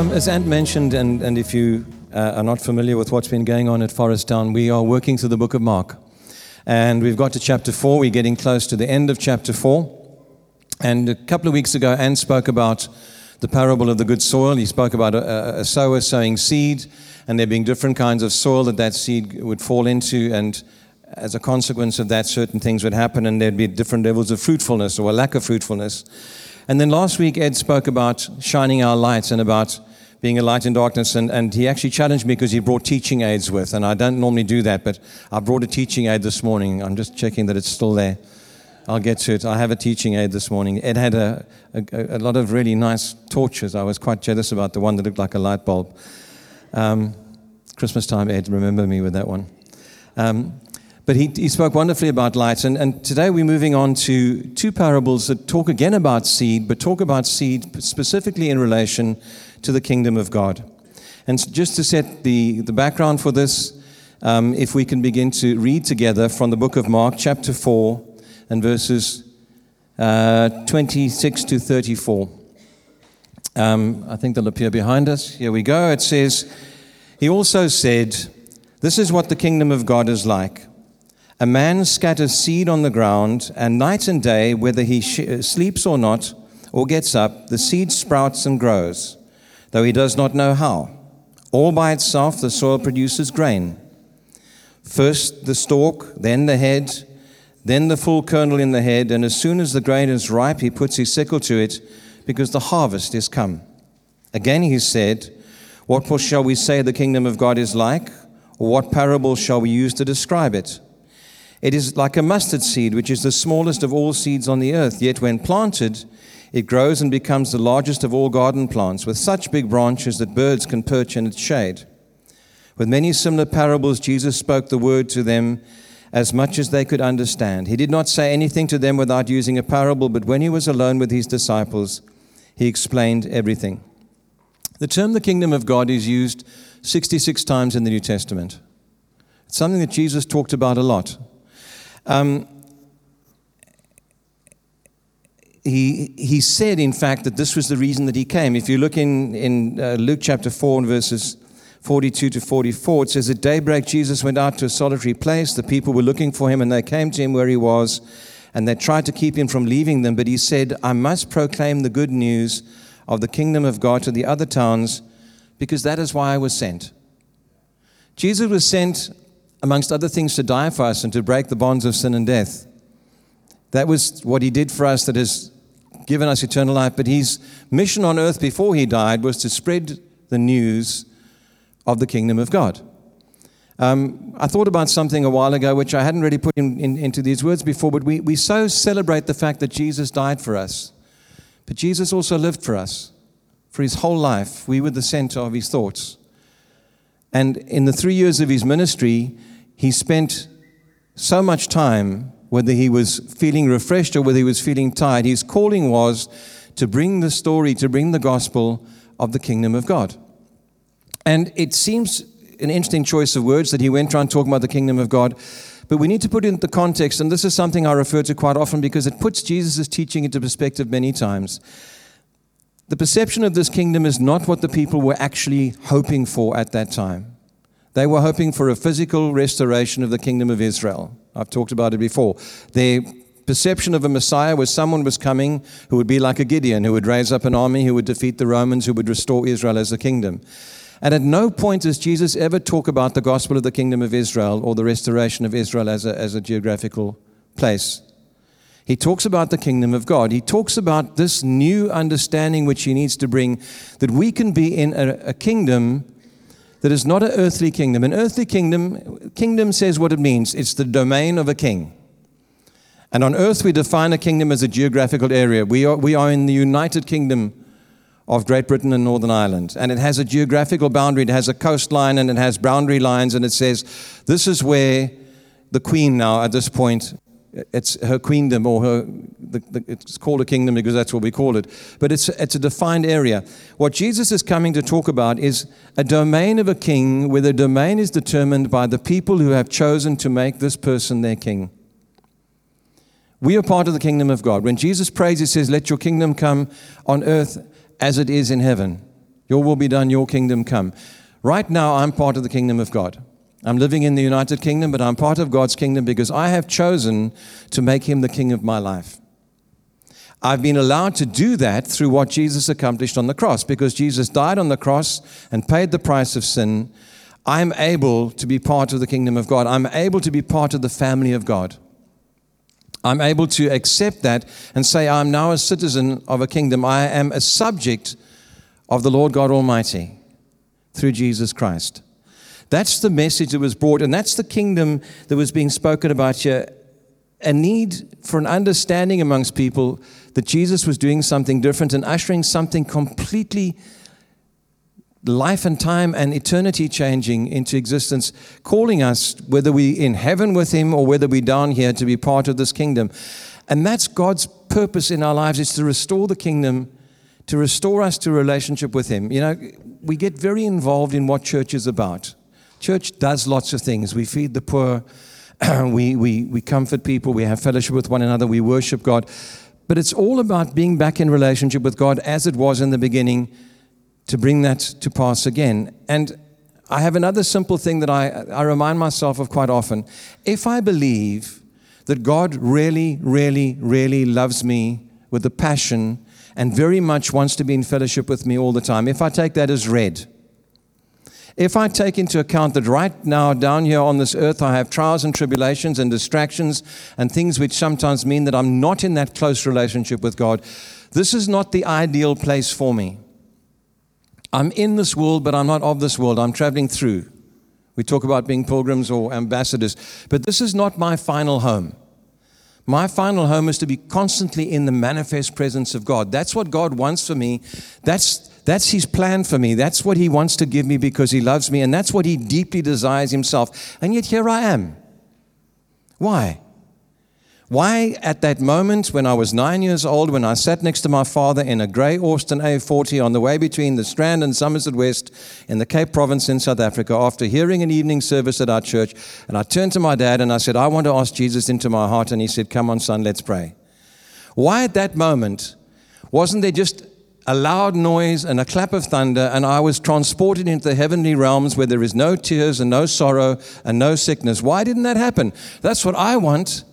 Um, as Ant mentioned, and, and if you uh, are not familiar with what's been going on at Forest Town, we are working through the book of Mark. And we've got to chapter 4. We're getting close to the end of chapter 4. And a couple of weeks ago, Ant spoke about the parable of the good soil. He spoke about a, a sower sowing seed, and there being different kinds of soil that that seed would fall into. And as a consequence of that, certain things would happen, and there'd be different levels of fruitfulness or a lack of fruitfulness. And then last week, Ed spoke about shining our lights and about being a light in darkness. And, and he actually challenged me because he brought teaching aids with. And I don't normally do that, but I brought a teaching aid this morning. I'm just checking that it's still there. I'll get to it. I have a teaching aid this morning. Ed had a, a, a lot of really nice torches. I was quite jealous about the one that looked like a light bulb. Um, Christmas time, Ed, remember me with that one. Um, but he, he spoke wonderfully about light. And, and today we're moving on to two parables that talk again about seed, but talk about seed specifically in relation to the kingdom of God. And just to set the, the background for this, um, if we can begin to read together from the book of Mark, chapter 4, and verses uh, 26 to 34. Um, I think they'll appear behind us. Here we go. It says, He also said, This is what the kingdom of God is like. A man scatters seed on the ground, and night and day, whether he sh- sleeps or not, or gets up, the seed sprouts and grows, though he does not know how. All by itself, the soil produces grain. First the stalk, then the head, then the full kernel in the head, and as soon as the grain is ripe, he puts his sickle to it, because the harvest is come. Again he said, What shall we say the kingdom of God is like? Or what parable shall we use to describe it? It is like a mustard seed, which is the smallest of all seeds on the earth, yet when planted, it grows and becomes the largest of all garden plants, with such big branches that birds can perch in its shade. With many similar parables, Jesus spoke the word to them as much as they could understand. He did not say anything to them without using a parable, but when he was alone with his disciples, he explained everything. The term the kingdom of God is used 66 times in the New Testament. It's something that Jesus talked about a lot. Um, he, he said, in fact, that this was the reason that he came. If you look in, in uh, Luke chapter 4 and verses 42 to 44, it says, At daybreak, Jesus went out to a solitary place. The people were looking for him, and they came to him where he was, and they tried to keep him from leaving them. But he said, I must proclaim the good news of the kingdom of God to the other towns, because that is why I was sent. Jesus was sent amongst other things, to die for us and to break the bonds of sin and death. That was what he did for us that has given us eternal life. But his mission on earth before he died was to spread the news of the kingdom of God. Um, I thought about something a while ago which I hadn't really put in, in, into these words before, but we, we so celebrate the fact that Jesus died for us. But Jesus also lived for us. For his whole life, we were the center of his thoughts. And in the three years of his ministry, he spent so much time, whether he was feeling refreshed or whether he was feeling tired, his calling was to bring the story, to bring the gospel of the kingdom of God. And it seems an interesting choice of words that he went around talking about the kingdom of God. But we need to put it into context, and this is something I refer to quite often because it puts Jesus' teaching into perspective many times. The perception of this kingdom is not what the people were actually hoping for at that time. They were hoping for a physical restoration of the kingdom of Israel. I've talked about it before. Their perception of a Messiah was someone was coming who would be like a Gideon, who would raise up an army, who would defeat the Romans, who would restore Israel as a kingdom. And at no point does Jesus ever talk about the gospel of the kingdom of Israel or the restoration of Israel as a, as a geographical place. He talks about the kingdom of God. He talks about this new understanding which he needs to bring that we can be in a, a kingdom that is not an earthly kingdom. An earthly kingdom, kingdom says what it means it's the domain of a king. And on earth, we define a kingdom as a geographical area. We are, we are in the United Kingdom of Great Britain and Northern Ireland. And it has a geographical boundary, it has a coastline, and it has boundary lines, and it says this is where the Queen now, at this point, it's her queendom or her the, the, it's called a kingdom because that's what we call it. But it's, it's a defined area. What jesus is coming to talk about is a domain of a king where the domain is determined by the people who have chosen to make this person their king. We are part of the kingdom of god. When jesus prays he says let your kingdom come on earth as it is in heaven. Your will be done, your kingdom come. Right now, I'm part of the kingdom of God. I'm living in the United Kingdom, but I'm part of God's kingdom because I have chosen to make him the king of my life. I've been allowed to do that through what Jesus accomplished on the cross because Jesus died on the cross and paid the price of sin. I'm able to be part of the kingdom of God. I'm able to be part of the family of God. I'm able to accept that and say, I'm now a citizen of a kingdom. I am a subject of the Lord God Almighty through Jesus Christ. That's the message that was brought, and that's the kingdom that was being spoken about here. A need for an understanding amongst people that Jesus was doing something different and ushering something completely life and time and eternity changing into existence, calling us, whether we in heaven with Him or whether we down here, to be part of this kingdom. And that's God's purpose in our lives is to restore the kingdom, to restore us to relationship with Him. You know, we get very involved in what church is about. Church does lots of things. We feed the poor, we, we, we comfort people, we have fellowship with one another, we worship God. But it's all about being back in relationship with God as it was in the beginning to bring that to pass again. And I have another simple thing that I, I remind myself of quite often. If I believe that God really, really, really loves me with a passion and very much wants to be in fellowship with me all the time, if I take that as read, if I take into account that right now, down here on this earth, I have trials and tribulations and distractions and things which sometimes mean that I'm not in that close relationship with God, this is not the ideal place for me. I'm in this world, but I'm not of this world. I'm traveling through. We talk about being pilgrims or ambassadors, but this is not my final home. My final home is to be constantly in the manifest presence of God. That's what God wants for me. That's that's his plan for me. That's what he wants to give me because he loves me, and that's what he deeply desires himself. And yet here I am. Why? Why, at that moment when I was nine years old, when I sat next to my father in a grey Austin A40 on the way between the Strand and Somerset West in the Cape Province in South Africa, after hearing an evening service at our church, and I turned to my dad and I said, I want to ask Jesus into my heart. And he said, Come on, son, let's pray. Why, at that moment, wasn't there just a loud noise and a clap of thunder, and I was transported into the heavenly realms where there is no tears and no sorrow and no sickness. Why didn't that happen? That's what I want,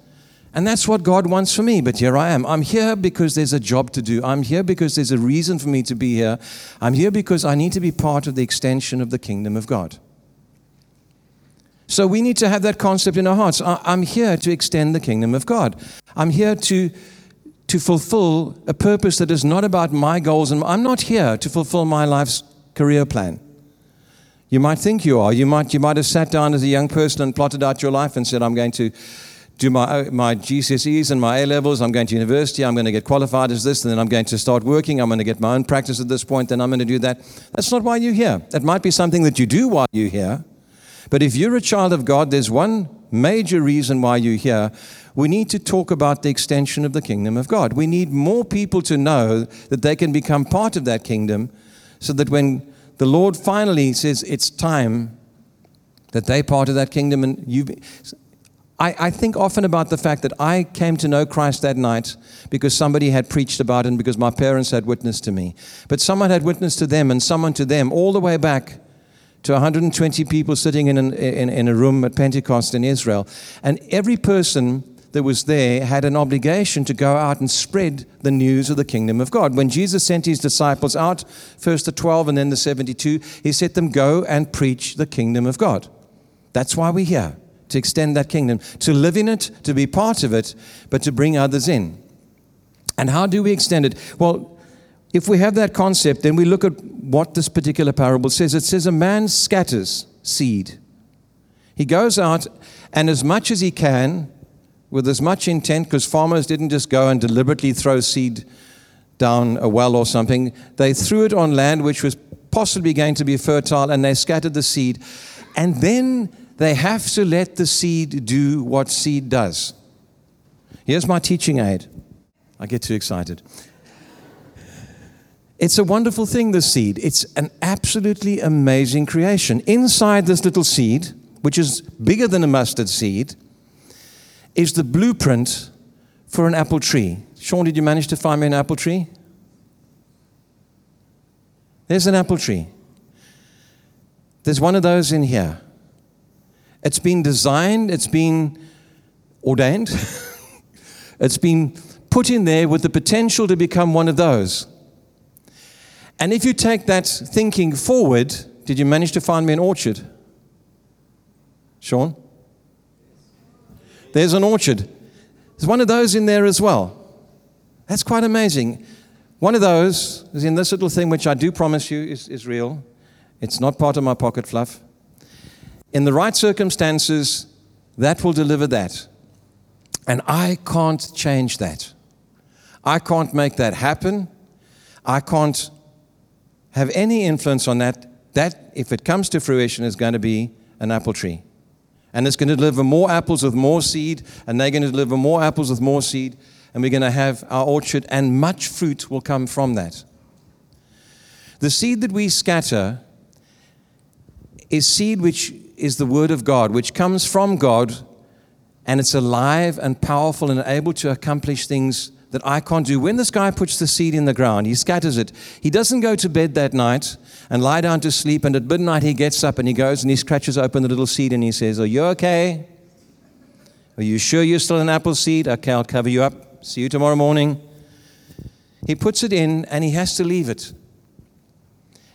and that's what God wants for me. But here I am. I'm here because there's a job to do. I'm here because there's a reason for me to be here. I'm here because I need to be part of the extension of the kingdom of God. So we need to have that concept in our hearts. I'm here to extend the kingdom of God. I'm here to to fulfill a purpose that is not about my goals. And I'm not here to fulfill my life's career plan. You might think you are. You might, you might have sat down as a young person and plotted out your life and said, I'm going to do my, my GCSEs and my A levels. I'm going to university. I'm going to get qualified as this. And then I'm going to start working. I'm going to get my own practice at this point. Then I'm going to do that. That's not why you're here. That might be something that you do while you're here. But if you're a child of God, there's one major reason why you're here, we need to talk about the extension of the kingdom of God. We need more people to know that they can become part of that kingdom so that when the Lord finally says it's time that they part of that kingdom and you I, I, think often about the fact that I came to know Christ that night because somebody had preached about and because my parents had witnessed to me. But someone had witnessed to them and someone to them all the way back to 120 people sitting in, an, in, in a room at Pentecost in Israel. And every person that was there had an obligation to go out and spread the news of the kingdom of God. When Jesus sent his disciples out, first the 12 and then the 72, he said them, Go and preach the kingdom of God. That's why we're here, to extend that kingdom, to live in it, to be part of it, but to bring others in. And how do we extend it? Well, if we have that concept, then we look at what this particular parable says. It says, A man scatters seed. He goes out, and as much as he can, with as much intent, because farmers didn't just go and deliberately throw seed down a well or something, they threw it on land which was possibly going to be fertile, and they scattered the seed. And then they have to let the seed do what seed does. Here's my teaching aid. I get too excited. It's a wonderful thing, this seed. It's an absolutely amazing creation. Inside this little seed, which is bigger than a mustard seed, is the blueprint for an apple tree. Sean, did you manage to find me an apple tree? There's an apple tree. There's one of those in here. It's been designed, it's been ordained, it's been put in there with the potential to become one of those. And if you take that thinking forward, did you manage to find me an orchard? Sean? There's an orchard. There's one of those in there as well. That's quite amazing. One of those is in this little thing, which I do promise you is, is real. It's not part of my pocket fluff. In the right circumstances, that will deliver that. And I can't change that. I can't make that happen. I can't have any influence on that. That, if it comes to fruition, is going to be an apple tree. And it's going to deliver more apples with more seed, and they're going to deliver more apples with more seed, and we're going to have our orchard, and much fruit will come from that. The seed that we scatter is seed which is the Word of God, which comes from God, and it's alive and powerful and able to accomplish things that I can't do. When this guy puts the seed in the ground, he scatters it. He doesn't go to bed that night and lie down to sleep, and at midnight he gets up and he goes and he scratches open the little seed and he says, Are you okay? Are you sure you're still an apple seed? Okay, I'll cover you up. See you tomorrow morning. He puts it in and he has to leave it.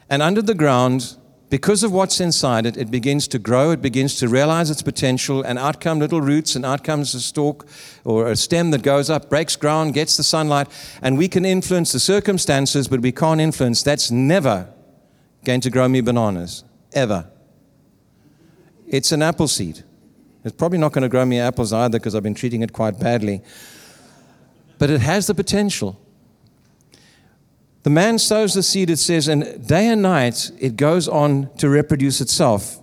And under the ground, because of what's inside it, it begins to grow, it begins to realize its potential, and out come little roots, and out comes a stalk or a stem that goes up, breaks ground, gets the sunlight, and we can influence the circumstances, but we can't influence. That's never going to grow me bananas, ever. It's an apple seed. It's probably not going to grow me apples either because I've been treating it quite badly. But it has the potential. The man sows the seed, it says, and day and night it goes on to reproduce itself.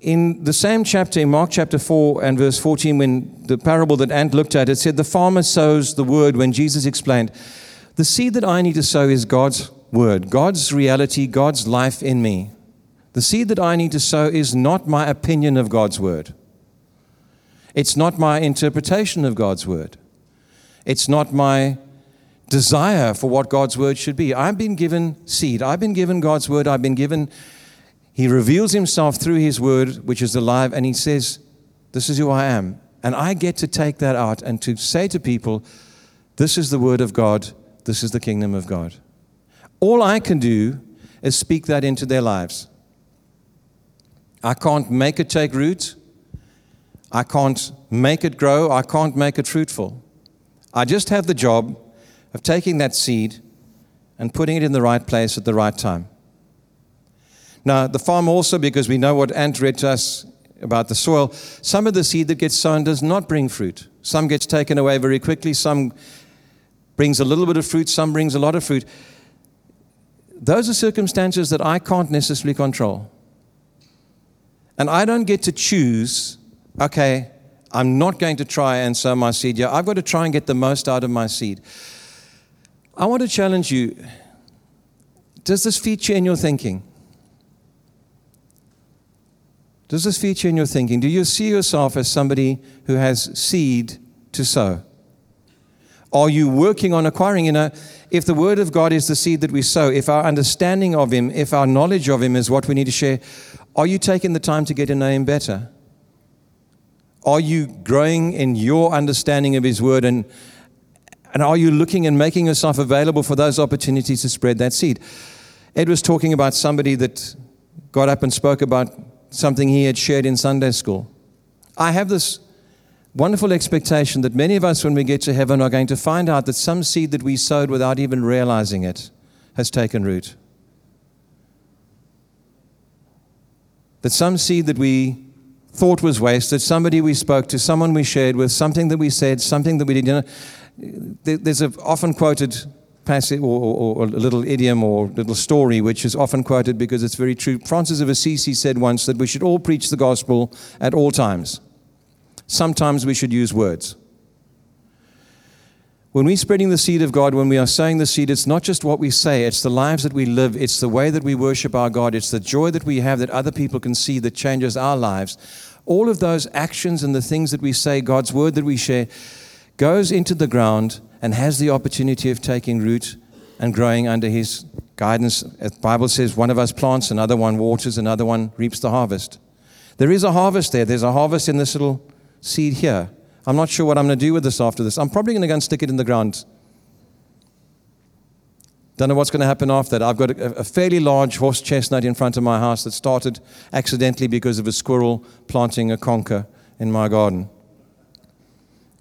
In the same chapter, in Mark chapter 4 and verse 14, when the parable that Ant looked at, it said, The farmer sows the word when Jesus explained, The seed that I need to sow is God's word, God's reality, God's life in me. The seed that I need to sow is not my opinion of God's word, it's not my interpretation of God's word. It's not my desire for what God's word should be. I've been given seed. I've been given God's word. I've been given, He reveals Himself through His word, which is alive, and He says, This is who I am. And I get to take that out and to say to people, This is the word of God. This is the kingdom of God. All I can do is speak that into their lives. I can't make it take root. I can't make it grow. I can't make it fruitful. I just have the job of taking that seed and putting it in the right place at the right time. Now, the farm also, because we know what Ant read to us about the soil, some of the seed that gets sown does not bring fruit. Some gets taken away very quickly, some brings a little bit of fruit, some brings a lot of fruit. Those are circumstances that I can't necessarily control. And I don't get to choose, okay, I'm not going to try and sow my seed here. I've got to try and get the most out of my seed. I want to challenge you does this feature in your thinking? Does this feature in your thinking? Do you see yourself as somebody who has seed to sow? Are you working on acquiring? You know, if the Word of God is the seed that we sow, if our understanding of Him, if our knowledge of Him is what we need to share, are you taking the time to get to know Him better? Are you growing in your understanding of His Word? And, and are you looking and making yourself available for those opportunities to spread that seed? Ed was talking about somebody that got up and spoke about something he had shared in Sunday school. I have this wonderful expectation that many of us, when we get to heaven, are going to find out that some seed that we sowed without even realizing it has taken root. That some seed that we thought was wasted, somebody we spoke to, someone we shared with, something that we said, something that we did. You know, there's an often quoted passage or, or, or, a little idiom or little story which is often quoted because it's very true. Francis of Assisi said once that we should all preach the gospel at all times. Sometimes we should use words. When we're spreading the seed of God, when we are sowing the seed, it's not just what we say, it's the lives that we live, it's the way that we worship our God, it's the joy that we have that other people can see that changes our lives. All of those actions and the things that we say, God's word that we share, goes into the ground and has the opportunity of taking root and growing under his guidance. The Bible says one of us plants, another one waters, another one reaps the harvest. There is a harvest there. There's a harvest in this little seed here. I'm not sure what I'm going to do with this after this. I'm probably going to go and stick it in the ground. Don't know what's going to happen after that. I've got a, a fairly large horse chestnut in front of my house that started accidentally because of a squirrel planting a conker in my garden.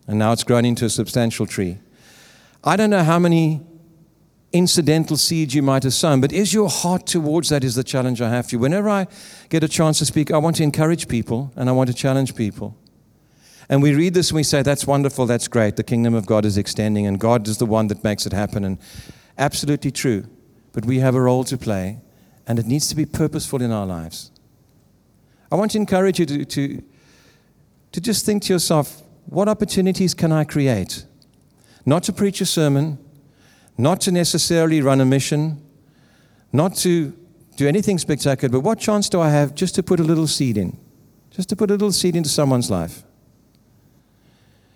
And now it's grown into a substantial tree. I don't know how many incidental seeds you might have sown, but is your heart towards that is the challenge I have for you. Whenever I get a chance to speak, I want to encourage people and I want to challenge people. And we read this and we say, that's wonderful, that's great. The kingdom of God is extending and God is the one that makes it happen. And absolutely true. But we have a role to play and it needs to be purposeful in our lives. I want to encourage you to, to, to just think to yourself, what opportunities can I create? Not to preach a sermon, not to necessarily run a mission, not to do anything spectacular, but what chance do I have just to put a little seed in? Just to put a little seed into someone's life.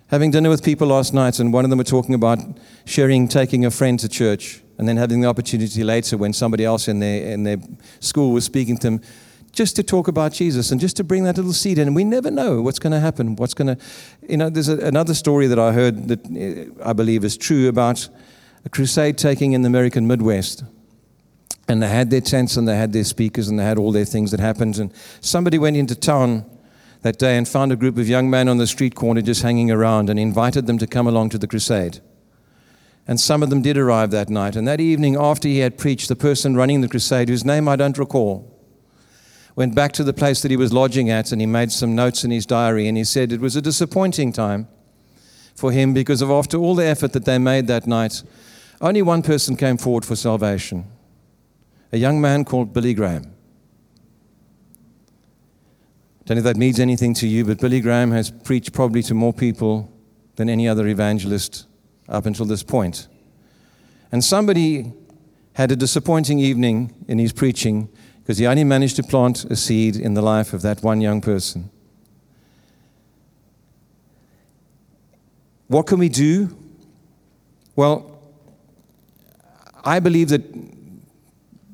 Having dinner with people last night, and one of them were talking about sharing, taking a friend to church, and then having the opportunity later when somebody else in their, in their school was speaking to them, just to talk about Jesus and just to bring that little seed in. And we never know what's going to happen. What's going to, you know, there's a, another story that I heard that I believe is true about a crusade taking in the American Midwest. And they had their tents and they had their speakers and they had all their things that happened. And somebody went into town that day and found a group of young men on the street corner just hanging around and invited them to come along to the crusade. And some of them did arrive that night. And that evening, after he had preached, the person running the crusade, whose name I don't recall, went back to the place that he was lodging at and he made some notes in his diary. And he said it was a disappointing time for him because of after all the effort that they made that night, only one person came forward for salvation a young man called Billy Graham. Don't know if that means anything to you, but Billy Graham has preached probably to more people than any other evangelist up until this point. And somebody had a disappointing evening in his preaching because he only managed to plant a seed in the life of that one young person. What can we do? Well, I believe that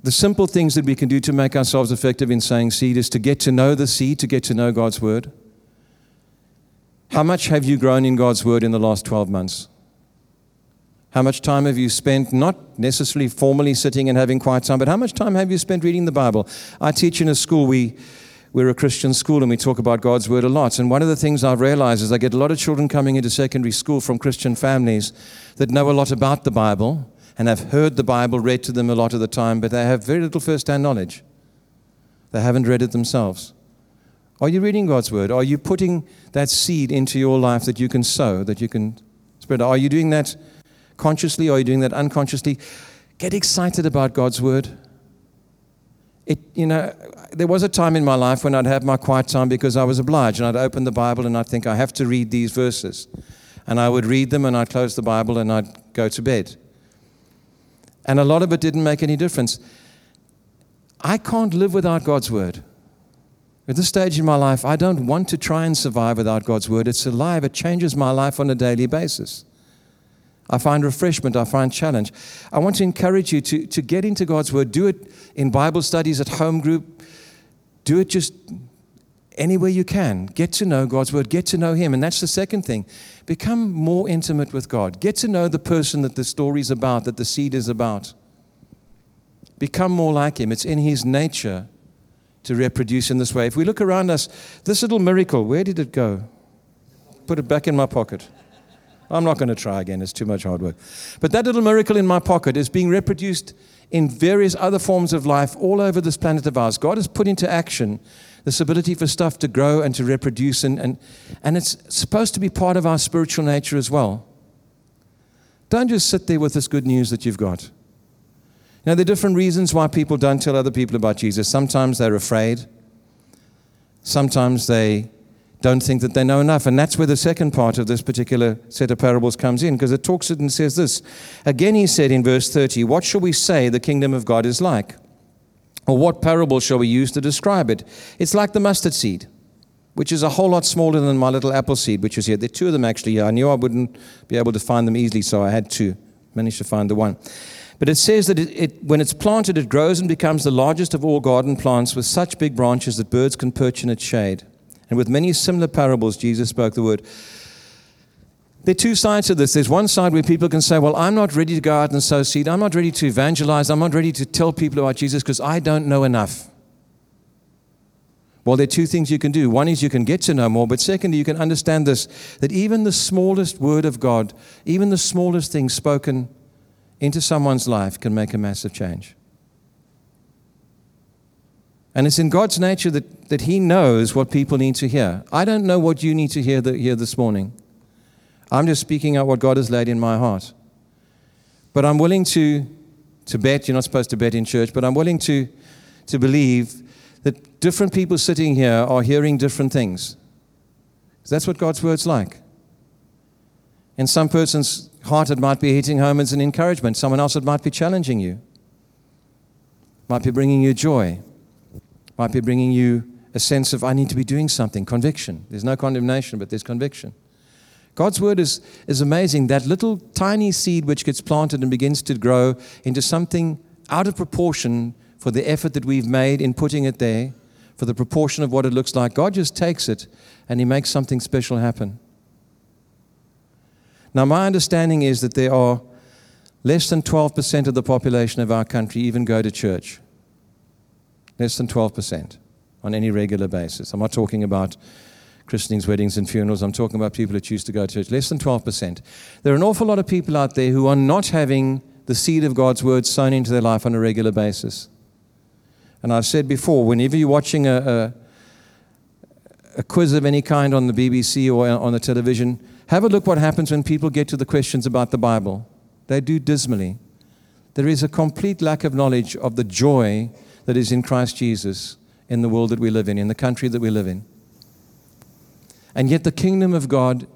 the simple things that we can do to make ourselves effective in saying seed is to get to know the seed, to get to know God's word. How much have you grown in God's word in the last 12 months? How much time have you spent, not necessarily formally sitting and having quiet time, but how much time have you spent reading the Bible? I teach in a school. We, we're a Christian school and we talk about God's word a lot. And one of the things I've realized is I get a lot of children coming into secondary school from Christian families that know a lot about the Bible and have heard the Bible read to them a lot of the time, but they have very little first hand knowledge. They haven't read it themselves. Are you reading God's word? Are you putting that seed into your life that you can sow, that you can spread? Are you doing that consciously? Are you doing that unconsciously? Get excited about God's word. It, you know, there was a time in my life when I'd have my quiet time because I was obliged, and I'd open the Bible and I'd think, I have to read these verses. And I would read them and I'd close the Bible and I'd go to bed. And a lot of it didn't make any difference. I can't live without God's word. At this stage in my life, I don't want to try and survive without God's word. It's alive, it changes my life on a daily basis. I find refreshment, I find challenge. I want to encourage you to, to get into God's word. Do it in Bible studies at home group. Do it just anywhere you can. Get to know God's word, get to know Him. And that's the second thing. Become more intimate with God. Get to know the person that the story is about, that the seed is about. Become more like Him. It's in His nature to reproduce in this way. If we look around us, this little miracle, where did it go? Put it back in my pocket. I'm not going to try again, it's too much hard work. But that little miracle in my pocket is being reproduced in various other forms of life all over this planet of ours. God has put into action this ability for stuff to grow and to reproduce, and, and, and it's supposed to be part of our spiritual nature as well. Don't just sit there with this good news that you've got. Now, there are different reasons why people don't tell other people about Jesus. Sometimes they're afraid, sometimes they don't think that they know enough. And that's where the second part of this particular set of parables comes in, because it talks it and says this. Again, he said in verse 30, What shall we say the kingdom of God is like? Or what parable shall we use to describe it? It's like the mustard seed, which is a whole lot smaller than my little apple seed, which is here. There are two of them actually here. I knew I wouldn't be able to find them easily, so I had to manage to find the one. But it says that it, it, when it's planted, it grows and becomes the largest of all garden plants with such big branches that birds can perch in its shade. And with many similar parables, Jesus spoke the word. There are two sides to this. There's one side where people can say, Well, I'm not ready to go out and sow seed. I'm not ready to evangelize. I'm not ready to tell people about Jesus because I don't know enough. Well, there are two things you can do. One is you can get to know more, but secondly, you can understand this that even the smallest word of God, even the smallest thing spoken into someone's life, can make a massive change. And it's in God's nature that, that He knows what people need to hear. I don't know what you need to hear, the, hear this morning. I'm just speaking out what God has laid in my heart. But I'm willing to, to bet, you're not supposed to bet in church, but I'm willing to, to believe that different people sitting here are hearing different things. That's what God's word's like. In some person's heart, it might be hitting home as an encouragement. Someone else, it might be challenging you, might be bringing you joy, might be bringing you a sense of, I need to be doing something, conviction. There's no condemnation, but there's conviction. God's word is, is amazing. That little tiny seed which gets planted and begins to grow into something out of proportion for the effort that we've made in putting it there, for the proportion of what it looks like. God just takes it and He makes something special happen. Now, my understanding is that there are less than 12% of the population of our country even go to church. Less than 12% on any regular basis. I'm not talking about christenings, weddings, and funerals. I'm talking about people who choose to go to church. Less than 12%. There are an awful lot of people out there who are not having the seed of God's word sown into their life on a regular basis. And I've said before, whenever you're watching a, a, a quiz of any kind on the BBC or on the television, have a look what happens when people get to the questions about the Bible. They do dismally. There is a complete lack of knowledge of the joy that is in Christ Jesus in the world that we live in, in the country that we live in. And yet the kingdom of God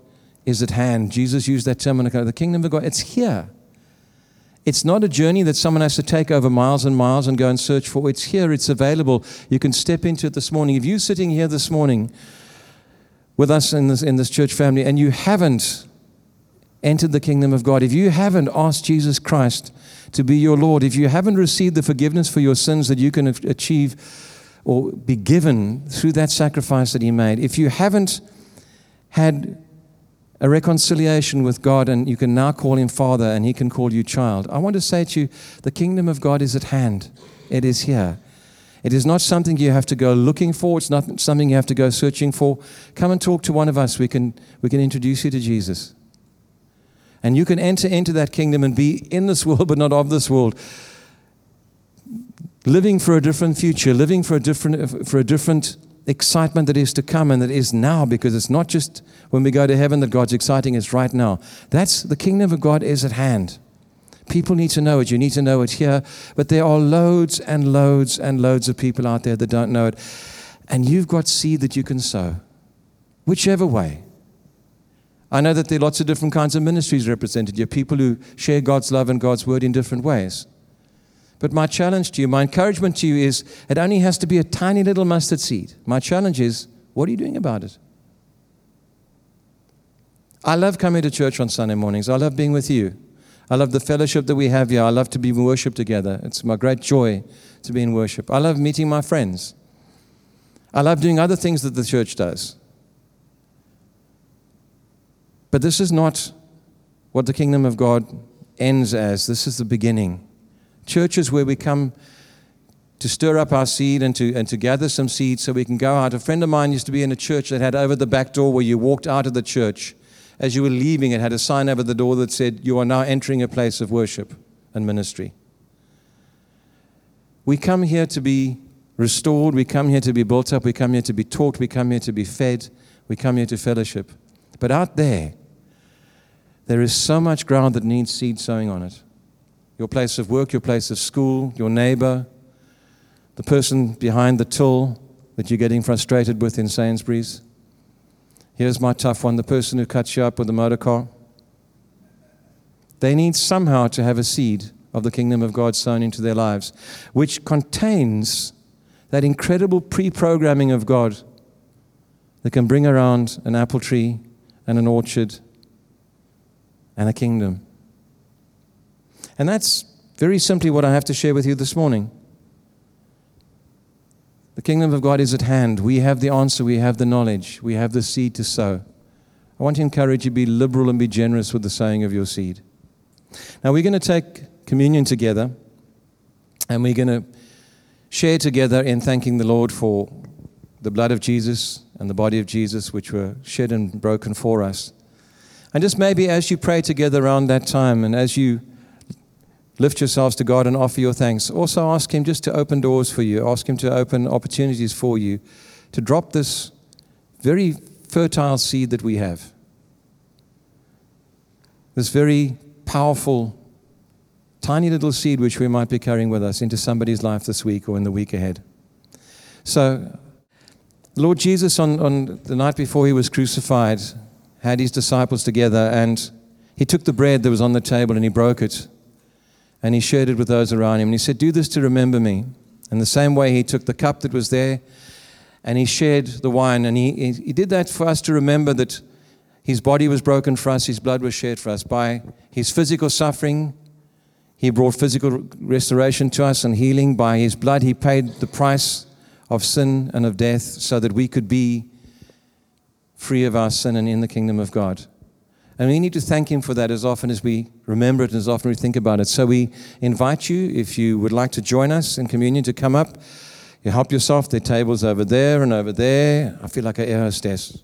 is at hand. Jesus used that term. The kingdom of God, it's here. It's not a journey that someone has to take over miles and miles and go and search for. It's here, it's available. You can step into it this morning. If you're sitting here this morning with us in this, in this church family and you haven't entered the kingdom of God, if you haven't asked Jesus Christ to be your Lord, if you haven't received the forgiveness for your sins that you can achieve or be given through that sacrifice that He made, if you haven't had a reconciliation with God, and you can now call him Father, and he can call you child. I want to say to you the kingdom of God is at hand, it is here. It is not something you have to go looking for, it's not something you have to go searching for. Come and talk to one of us, we can, we can introduce you to Jesus. And you can enter into that kingdom and be in this world, but not of this world. Living for a different future, living for a different, for a different excitement that is to come and that is now because it's not just when we go to heaven that God's exciting, it's right now. That's the kingdom of God is at hand. People need to know it. You need to know it here. But there are loads and loads and loads of people out there that don't know it. And you've got seed that you can sow, whichever way. I know that there are lots of different kinds of ministries represented here, people who share God's love and God's word in different ways. But my challenge to you, my encouragement to you is it only has to be a tiny little mustard seed. My challenge is what are you doing about it? I love coming to church on Sunday mornings. I love being with you. I love the fellowship that we have here. I love to be in worship together. It's my great joy to be in worship. I love meeting my friends. I love doing other things that the church does. But this is not what the kingdom of God ends as. This is the beginning churches where we come to stir up our seed and to, and to gather some seed so we can go out. A friend of mine used to be in a church that had over the back door where you walked out of the church. As you were leaving, it had a sign over the door that said, You are now entering a place of worship and ministry. We come here to be restored. We come here to be built up. We come here to be taught. We come here to be fed. We come here to fellowship. But out there, there is so much ground that needs seed sowing on it your place of work, your place of school, your neighbor, the person behind the till that you're getting frustrated with in Sainsbury's. Here's my tough one the person who cuts you up with a motor car. They need somehow to have a seed of the kingdom of God sown into their lives, which contains that incredible pre programming of God that can bring around an apple tree and an orchard and a kingdom. And that's Very simply, what I have to share with you this morning. The kingdom of God is at hand. We have the answer, we have the knowledge, we have the seed to sow. I want to encourage you to be liberal and be generous with the sowing of your seed. Now, we're going to take communion together and we're going to share together in thanking the Lord for the blood of Jesus and the body of Jesus, which were shed and broken for us. And just maybe as you pray together around that time and as you lift yourselves to God and offer your thanks, also ask Him just to open doors for you, ask Him to open opportunities for you to drop this very fertile seed that we have. This very powerful, tiny little seed which we might be carrying with us into somebody's life this week or in the week ahead. So, Lord Jesus, on, on the night before he was crucified, had his disciples together and he took the bread that was on the table and he broke it and he shared it with those around him. And he said, Do this to remember me. In the same way, he took the cup that was there and he shared the wine. And he, he did that for us to remember that his body was broken for us, his blood was shed for us. By his physical suffering, he brought physical restoration to us and healing. By his blood, he paid the price of sin and of death so that we could be free of our sin and in the kingdom of God. And we need to thank Him for that as often as we remember it and as often as we think about it. So we invite you, if you would like to join us in communion, to come up. You help yourself. There are tables over there and over there. I feel like an air hostess.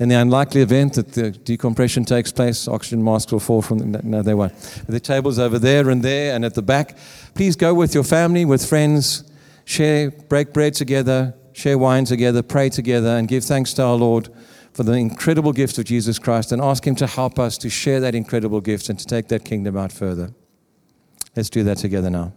In the unlikely event that the decompression takes place, oxygen masks will fall from the, no, they won't. The tables over there and there and at the back. Please go with your family, with friends, share, break bread together, share wine together, pray together, and give thanks to our Lord for the incredible gift of Jesus Christ and ask Him to help us to share that incredible gift and to take that kingdom out further. Let's do that together now.